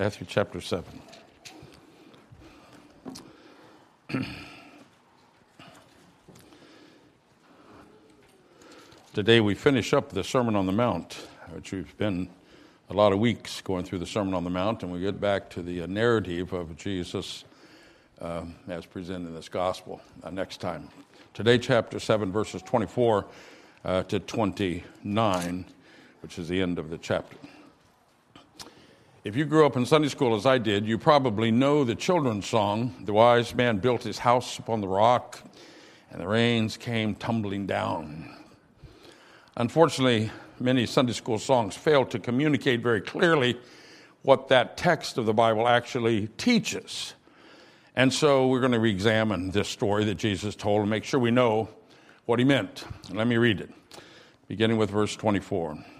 Matthew chapter 7. Today we finish up the Sermon on the Mount, which we've been a lot of weeks going through the Sermon on the Mount, and we get back to the narrative of Jesus uh, as presented in this gospel uh, next time. Today, chapter 7, verses 24 uh, to 29, which is the end of the chapter. If you grew up in Sunday school as I did, you probably know the children's song, The Wise Man Built His House Upon the Rock, and the rains came tumbling down. Unfortunately, many Sunday school songs fail to communicate very clearly what that text of the Bible actually teaches. And so we're going to re examine this story that Jesus told and make sure we know what he meant. Let me read it, beginning with verse 24.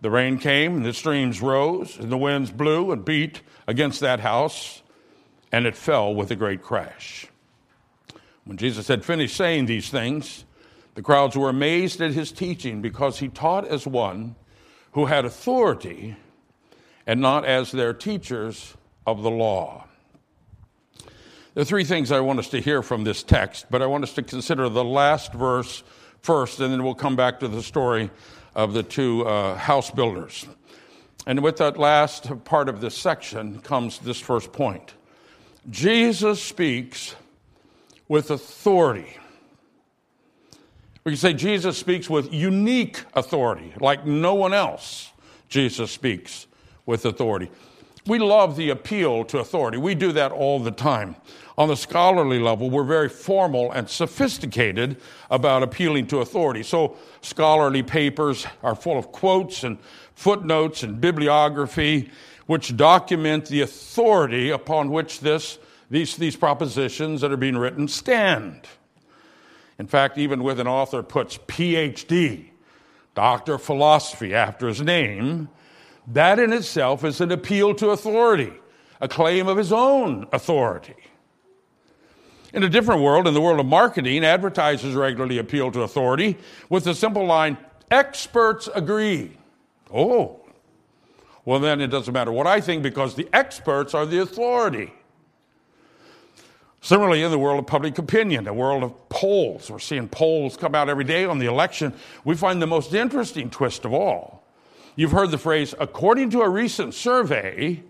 The rain came, and the streams rose, and the winds blew and beat against that house, and it fell with a great crash. When Jesus had finished saying these things, the crowds were amazed at his teaching because he taught as one who had authority and not as their teachers of the law. There are three things I want us to hear from this text, but I want us to consider the last verse first, and then we'll come back to the story of the two uh, house builders. And with that last part of this section comes this first point Jesus speaks with authority. We can say Jesus speaks with unique authority, like no one else. Jesus speaks with authority. We love the appeal to authority. We do that all the time. On the scholarly level, we're very formal and sophisticated about appealing to authority. So, scholarly papers are full of quotes and footnotes and bibliography which document the authority upon which this, these, these propositions that are being written stand. In fact, even with an author puts PhD, Doctor of Philosophy, after his name, that in itself is an appeal to authority, a claim of his own authority. In a different world, in the world of marketing, advertisers regularly appeal to authority with the simple line, experts agree. Oh, well, then it doesn't matter what I think because the experts are the authority. Similarly, in the world of public opinion, the world of polls, we're seeing polls come out every day on the election. We find the most interesting twist of all. You've heard the phrase, according to a recent survey,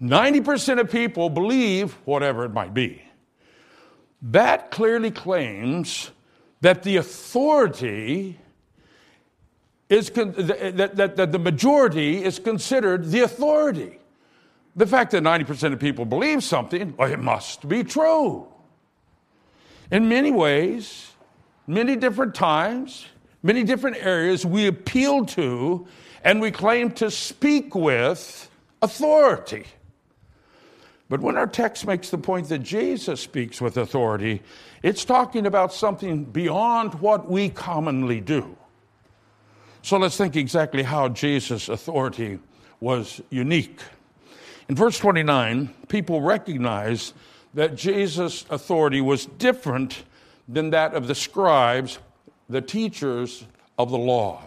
90% of people believe whatever it might be. That clearly claims that the authority is con- that, that, that the majority is considered the authority. The fact that 90% of people believe something, well, it must be true. In many ways, many different times, many different areas, we appeal to and we claim to speak with authority. But when our text makes the point that Jesus speaks with authority, it's talking about something beyond what we commonly do. So let's think exactly how Jesus' authority was unique. In verse 29, people recognize that Jesus' authority was different than that of the scribes, the teachers of the law.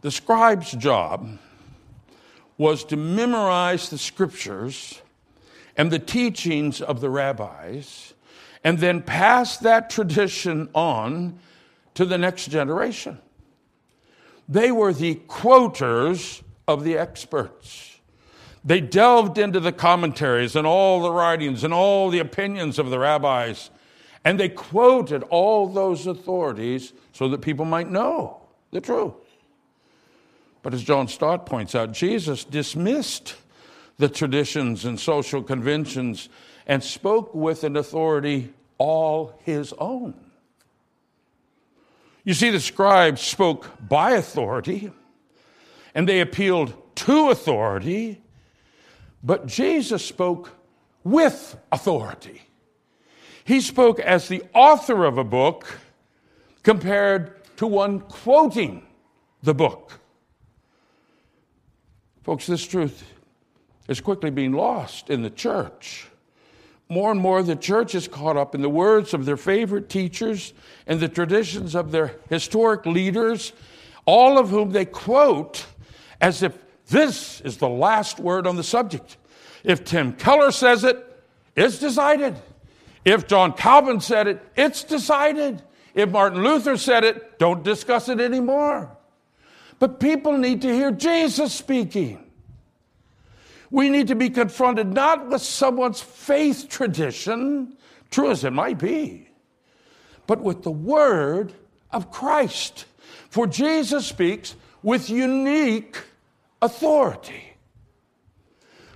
The scribe's job was to memorize the scriptures and the teachings of the rabbis and then pass that tradition on to the next generation. They were the quoters of the experts. They delved into the commentaries and all the writings and all the opinions of the rabbis, and they quoted all those authorities so that people might know the truth. But as John Stott points out, Jesus dismissed the traditions and social conventions and spoke with an authority all his own. You see, the scribes spoke by authority and they appealed to authority, but Jesus spoke with authority. He spoke as the author of a book compared to one quoting the book. Folks, this truth is quickly being lost in the church. More and more, the church is caught up in the words of their favorite teachers and the traditions of their historic leaders, all of whom they quote as if this is the last word on the subject. If Tim Keller says it, it's decided. If John Calvin said it, it's decided. If Martin Luther said it, don't discuss it anymore. But people need to hear Jesus speaking. We need to be confronted not with someone's faith tradition, true as it might be, but with the word of Christ. For Jesus speaks with unique authority.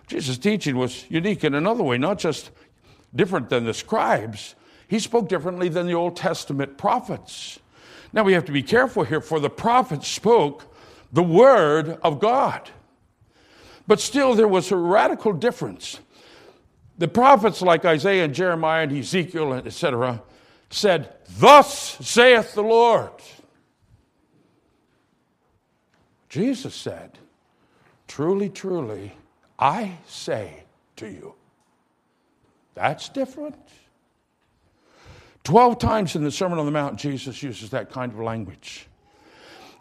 Jesus' teaching was unique in another way, not just different than the scribes, he spoke differently than the Old Testament prophets. Now we have to be careful here, for the prophets spoke the word of God. But still, there was a radical difference. The prophets like Isaiah and Jeremiah and Ezekiel, etc., said, Thus saith the Lord. Jesus said, Truly, truly, I say to you. That's different. Twelve times in the Sermon on the Mount, Jesus uses that kind of language.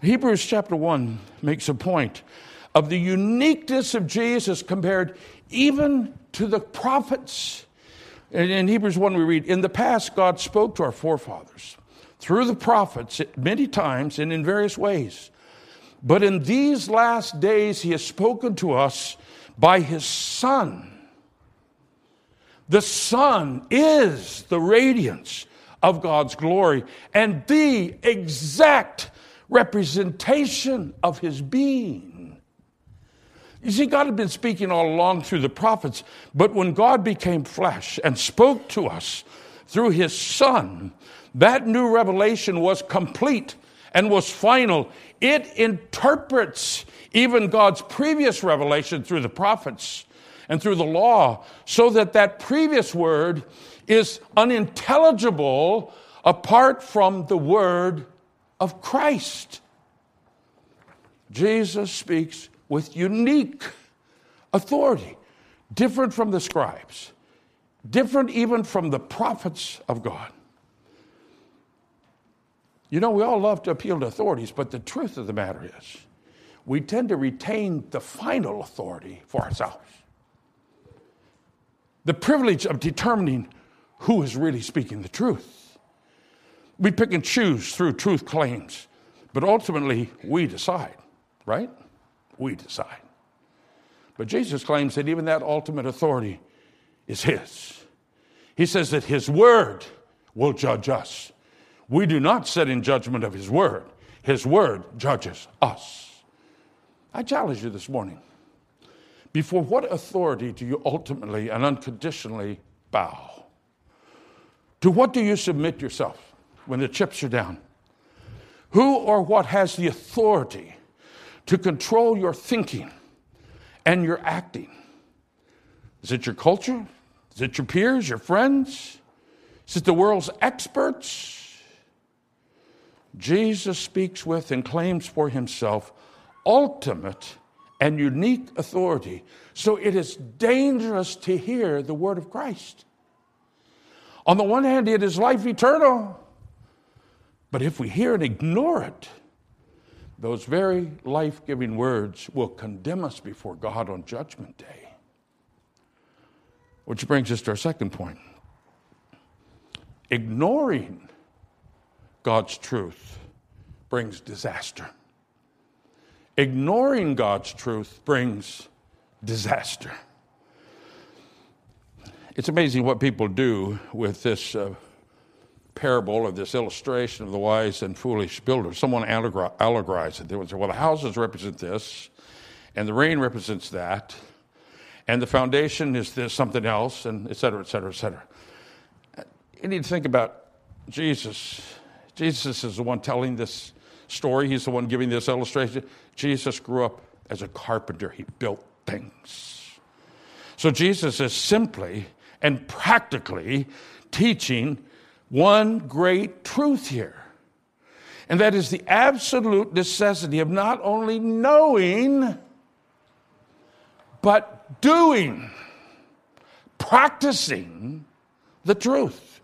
Hebrews chapter 1 makes a point of the uniqueness of Jesus compared even to the prophets. In Hebrews 1, we read, In the past, God spoke to our forefathers through the prophets many times and in various ways. But in these last days, He has spoken to us by His Son the Son is the radiance of God's glory and the exact representation of his being. You see, God had been speaking all along through the prophets, but when God became flesh and spoke to us through his Son, that new revelation was complete and was final. It interprets even God's previous revelation through the prophets and through the law, so that that previous word is unintelligible apart from the word of Christ. Jesus speaks with unique authority, different from the scribes, different even from the prophets of God. You know, we all love to appeal to authorities, but the truth of the matter is, we tend to retain the final authority for ourselves the privilege of determining who is really speaking the truth. We pick and choose through truth claims, but ultimately we decide, right? We decide. But Jesus claims that even that ultimate authority is His. He says that His word will judge us. We do not sit in judgment of His word, His word judges us. I challenge you this morning before what authority do you ultimately and unconditionally bow? To what do you submit yourself when the chips are down? Who or what has the authority to control your thinking and your acting? Is it your culture? Is it your peers, your friends? Is it the world's experts? Jesus speaks with and claims for himself ultimate and unique authority. So it is dangerous to hear the word of Christ. On the one hand, it is life eternal. But if we hear and ignore it, those very life giving words will condemn us before God on Judgment Day. Which brings us to our second point. Ignoring God's truth brings disaster. Ignoring God's truth brings disaster. It's amazing what people do with this uh, parable or this illustration of the wise and foolish builder. Someone allegorized it. They would say, well, the houses represent this, and the rain represents that, and the foundation is this something else, and et cetera, et cetera, et cetera. You need to think about Jesus. Jesus is the one telling this story, he's the one giving this illustration. Jesus grew up as a carpenter, he built things. So Jesus is simply and practically teaching one great truth here. And that is the absolute necessity of not only knowing, but doing, practicing the truth.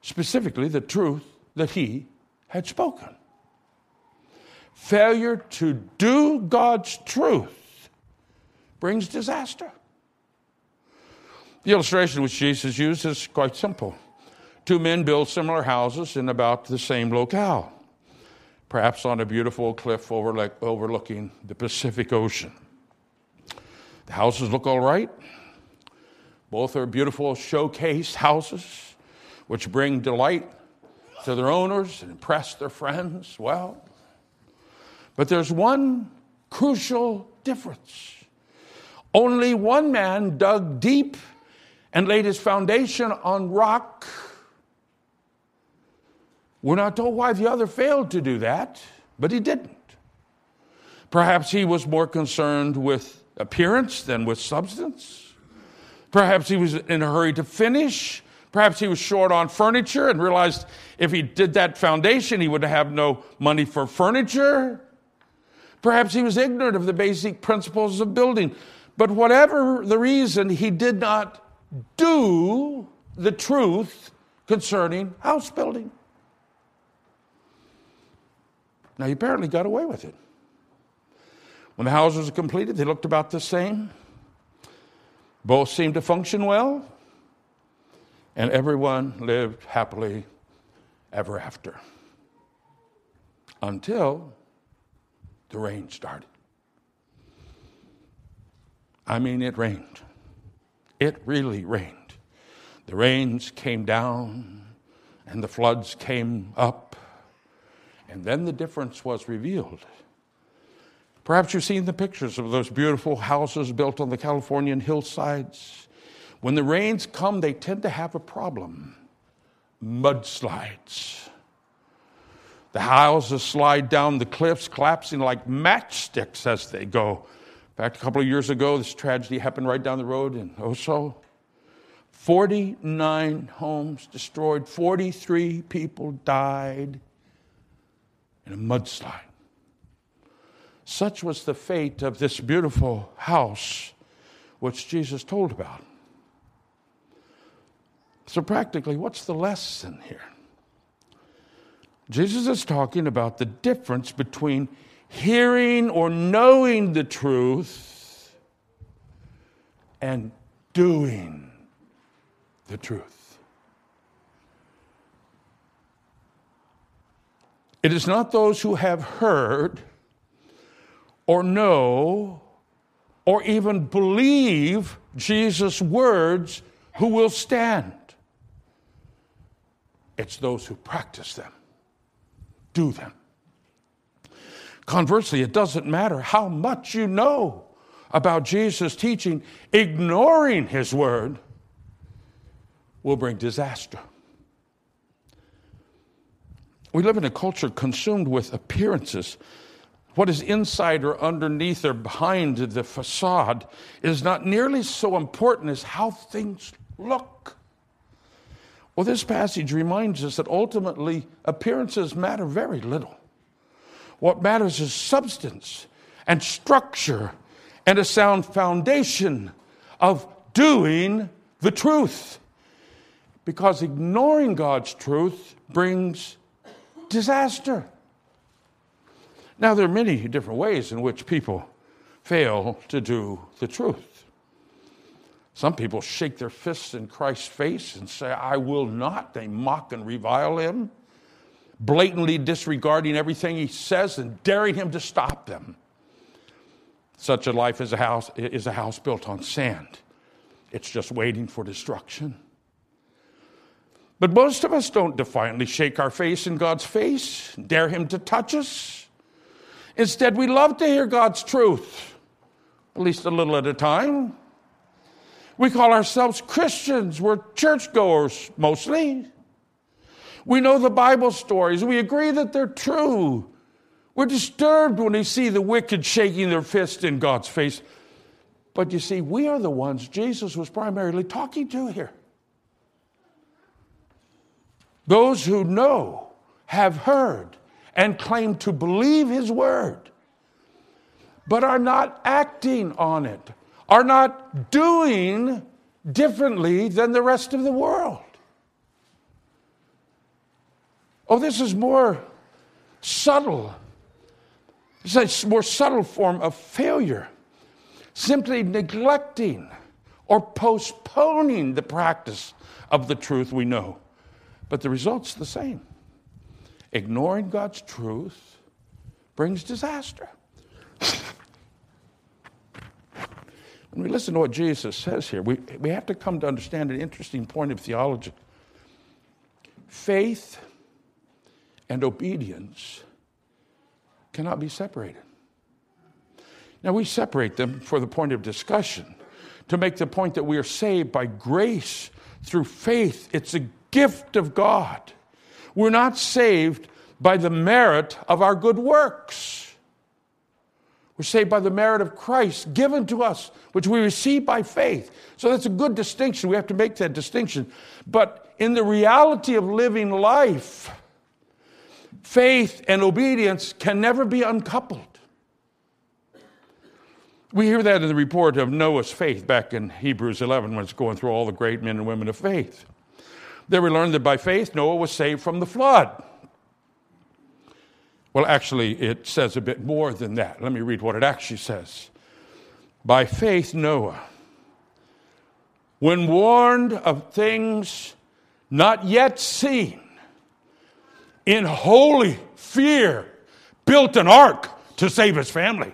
Specifically, the truth that he had spoken. Failure to do God's truth brings disaster. The illustration which Jesus used is quite simple. Two men build similar houses in about the same locale, perhaps on a beautiful cliff overlooking the Pacific Ocean. The houses look all right. Both are beautiful showcase houses which bring delight to their owners and impress their friends. Well, but there's one crucial difference. Only one man dug deep and laid his foundation on rock. We're not told why the other failed to do that, but he didn't. Perhaps he was more concerned with appearance than with substance. Perhaps he was in a hurry to finish. Perhaps he was short on furniture and realized if he did that foundation, he would have no money for furniture. Perhaps he was ignorant of the basic principles of building. But whatever the reason, he did not do the truth concerning house building. Now, he apparently got away with it. When the houses were completed, they looked about the same. Both seemed to function well, and everyone lived happily ever after. Until the rain started. I mean, it rained. It really rained. The rains came down and the floods came up, and then the difference was revealed. Perhaps you've seen the pictures of those beautiful houses built on the Californian hillsides. When the rains come, they tend to have a problem mudslides. The houses slide down the cliffs, collapsing like matchsticks as they go. In fact, a couple of years ago, this tragedy happened right down the road in Oso. 49 homes destroyed, 43 people died in a mudslide. Such was the fate of this beautiful house which Jesus told about. So, practically, what's the lesson here? Jesus is talking about the difference between hearing or knowing the truth and doing the truth. It is not those who have heard or know or even believe Jesus' words who will stand. It's those who practice them, do them. Conversely, it doesn't matter how much you know about Jesus' teaching, ignoring his word will bring disaster. We live in a culture consumed with appearances what is inside or underneath or behind the facade is not nearly so important as how things look. Well, this passage reminds us that ultimately appearances matter very little. What matters is substance and structure and a sound foundation of doing the truth. Because ignoring God's truth brings disaster. Now, there are many different ways in which people fail to do the truth. Some people shake their fists in Christ's face and say, I will not. They mock and revile him, blatantly disregarding everything he says and daring him to stop them. Such a life is a house, is a house built on sand. It's just waiting for destruction. But most of us don't defiantly shake our face in God's face, dare him to touch us. Instead, we love to hear God's truth, at least a little at a time. We call ourselves Christians. We're churchgoers mostly. We know the Bible stories. We agree that they're true. We're disturbed when we see the wicked shaking their fist in God's face. But you see, we are the ones Jesus was primarily talking to here. Those who know, have heard, and claim to believe his word, but are not acting on it, are not doing differently than the rest of the world. Oh, this is more subtle. It's a more subtle form of failure. Simply neglecting or postponing the practice of the truth we know. But the result's the same. Ignoring God's truth brings disaster. when we listen to what Jesus says here, we, we have to come to understand an interesting point of theology. Faith and obedience cannot be separated. Now, we separate them for the point of discussion, to make the point that we are saved by grace through faith. It's a gift of God. We're not saved by the merit of our good works. We're saved by the merit of Christ given to us, which we receive by faith. So that's a good distinction. We have to make that distinction. But in the reality of living life, faith and obedience can never be uncoupled. We hear that in the report of Noah's faith back in Hebrews 11 when it's going through all the great men and women of faith. There we learn that by faith, Noah was saved from the flood. Well, actually, it says a bit more than that. Let me read what it actually says. By faith, Noah, when warned of things not yet seen, in holy fear, built an ark to save his family.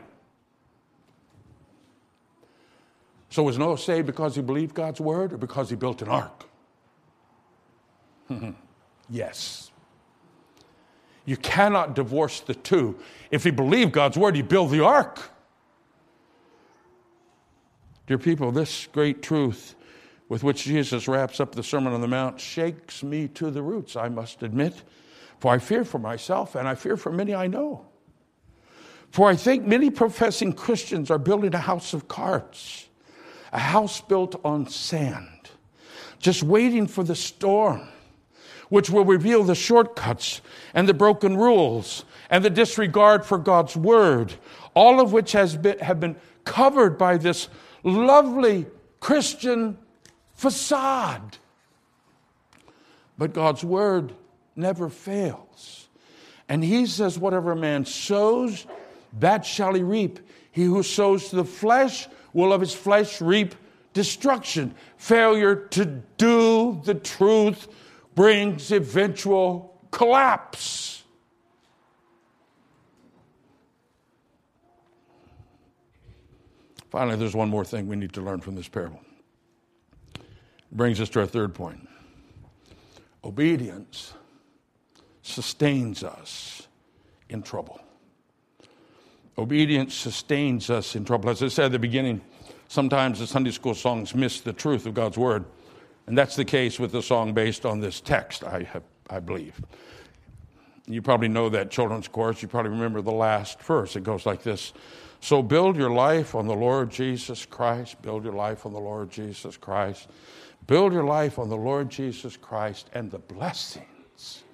So was Noah saved because he believed God's word or because he built an ark? yes. You cannot divorce the two. If he believed God's word, he built the ark. Dear people, this great truth with which Jesus wraps up the Sermon on the Mount shakes me to the roots, I must admit. For I fear for myself and I fear for many I know. For I think many professing Christians are building a house of cards, a house built on sand, just waiting for the storm which will reveal the shortcuts and the broken rules and the disregard for God's word, all of which has been, have been covered by this lovely Christian facade. But God's word never fails. And he says, Whatever man sows, that shall he reap. He who sows to the flesh will of his flesh reap destruction. Failure to do the truth brings eventual collapse. Finally, there's one more thing we need to learn from this parable. It brings us to our third point. Obedience sustains us in trouble. Obedience sustains us in trouble. As I said at the beginning, sometimes the Sunday school songs miss the truth of God's word. And that's the case with the song based on this text, I, have, I believe. You probably know that children's chorus. You probably remember the last verse. It goes like this So build your life on the Lord Jesus Christ. Build your life on the Lord Jesus Christ. Build your life on the Lord Jesus Christ, and the blessings,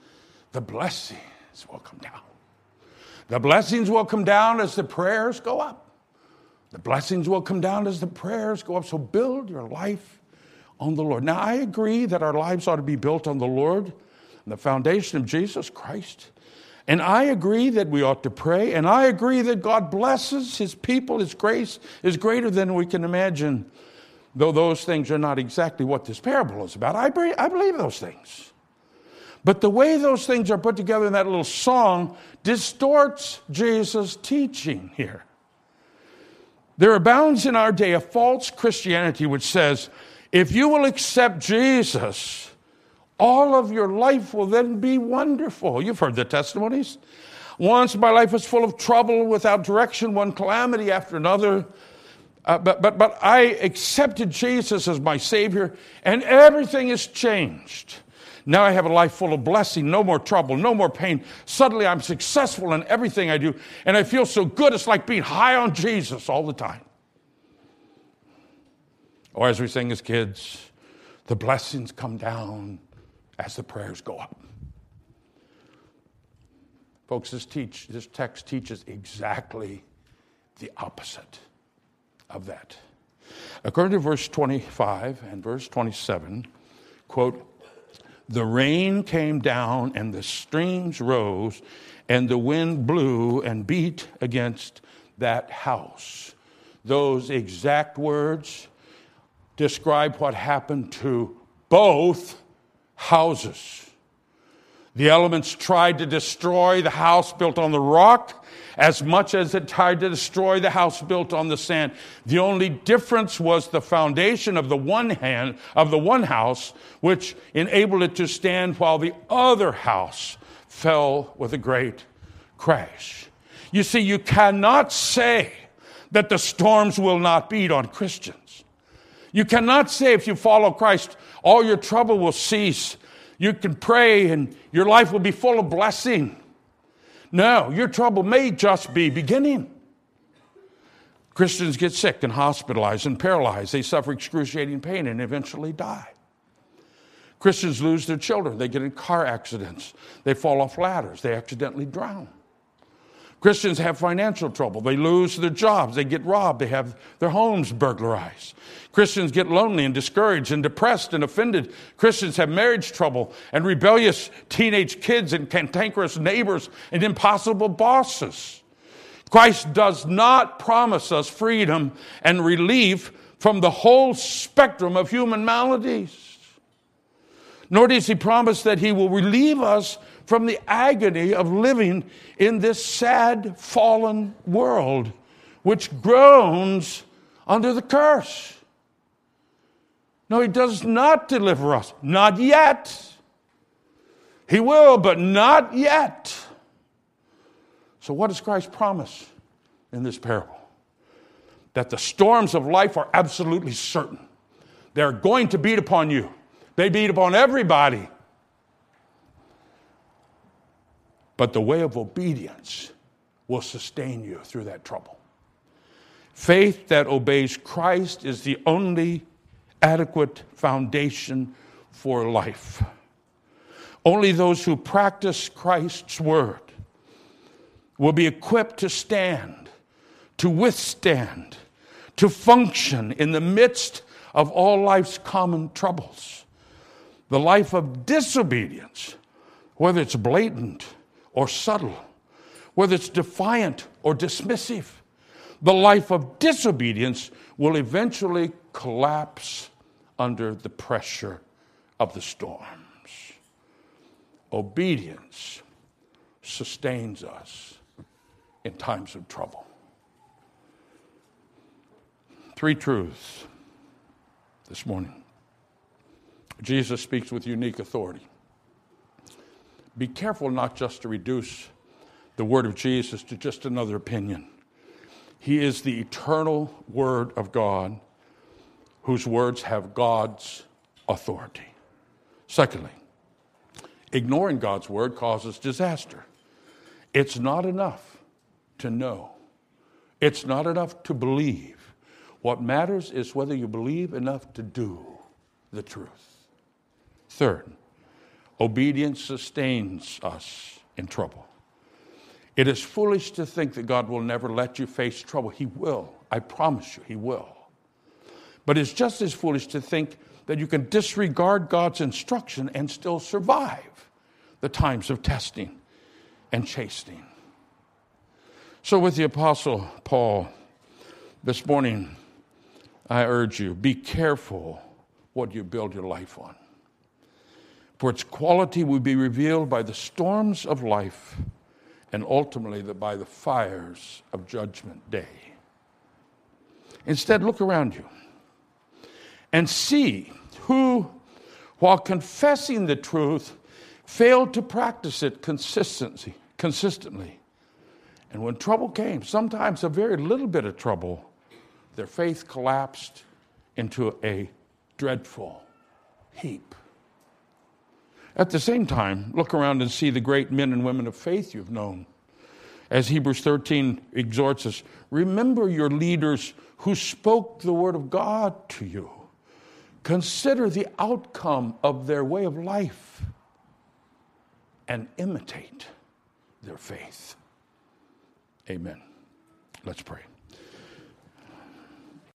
the blessings will come down. The blessings will come down as the prayers go up. The blessings will come down as the prayers go up. So build your life on the Lord. Now, I agree that our lives ought to be built on the Lord the foundation of Jesus Christ. And I agree that we ought to pray. And I agree that God blesses His people. His grace is greater than we can imagine, though those things are not exactly what this parable is about. I, I believe those things. But the way those things are put together in that little song distorts Jesus' teaching here. There abounds in our day a false Christianity which says, if you will accept Jesus, all of your life will then be wonderful. You've heard the testimonies. Once my life was full of trouble, without direction, one calamity after another. Uh, but, but, but I accepted Jesus as my Savior, and everything has changed. Now I have a life full of blessing, no more trouble, no more pain. Suddenly I'm successful in everything I do, and I feel so good. It's like being high on Jesus all the time. Or as we sing as kids, the blessings come down as the prayers go up. Folks, this, teach, this text teaches exactly the opposite of that. According to verse 25 and verse 27, quote, the rain came down and the streams rose and the wind blew and beat against that house. Those exact words describe what happened to both houses. The elements tried to destroy the house built on the rock as much as it tried to destroy the house built on the sand. The only difference was the foundation of the one hand of the one house which enabled it to stand while the other house fell with a great crash. You see, you cannot say that the storms will not beat on Christians. You cannot say if you follow Christ, all your trouble will cease you can pray and your life will be full of blessing. No, your trouble may just be beginning. Christians get sick and hospitalized and paralyzed. They suffer excruciating pain and eventually die. Christians lose their children. They get in car accidents. They fall off ladders. They accidentally drown. Christians have financial trouble. They lose their jobs. They get robbed. They have their homes burglarized. Christians get lonely and discouraged and depressed and offended. Christians have marriage trouble and rebellious teenage kids and cantankerous neighbors and impossible bosses. Christ does not promise us freedom and relief from the whole spectrum of human maladies. Nor does he promise that he will relieve us from the agony of living in this sad, fallen world, which groans under the curse. No, he does not deliver us. Not yet. He will, but not yet. So, what does Christ promise in this parable? That the storms of life are absolutely certain. They're going to beat upon you, they beat upon everybody. But the way of obedience will sustain you through that trouble. Faith that obeys Christ is the only adequate foundation for life. Only those who practice Christ's word will be equipped to stand, to withstand, to function in the midst of all life's common troubles. The life of disobedience, whether it's blatant or subtle, whether it's defiant or dismissive, the life of disobedience will eventually collapse under the pressure of the storms. Obedience sustains us in times of trouble. Three truths this morning. Jesus speaks with unique authority. Be careful not just to reduce the word of Jesus to just another opinion. He is the eternal word of God whose words have God's authority. Secondly, ignoring God's word causes disaster. It's not enough to know, it's not enough to believe. What matters is whether you believe enough to do the truth. Third, obedience sustains us in trouble. It is foolish to think that God will never let you face trouble. He will. I promise you, He will. But it's just as foolish to think that you can disregard God's instruction and still survive the times of testing and chastening. So, with the Apostle Paul this morning, I urge you be careful what you build your life on. For its quality will be revealed by the storms of life and ultimately by the fires of Judgment Day. Instead, look around you and see who, while confessing the truth, failed to practice it consistency, consistently. And when trouble came, sometimes a very little bit of trouble, their faith collapsed into a dreadful heap. At the same time, look around and see the great men and women of faith you've known. As Hebrews 13 exhorts us, remember your leaders who spoke the word of God to you. consider the outcome of their way of life and imitate their faith. Amen. Let's pray.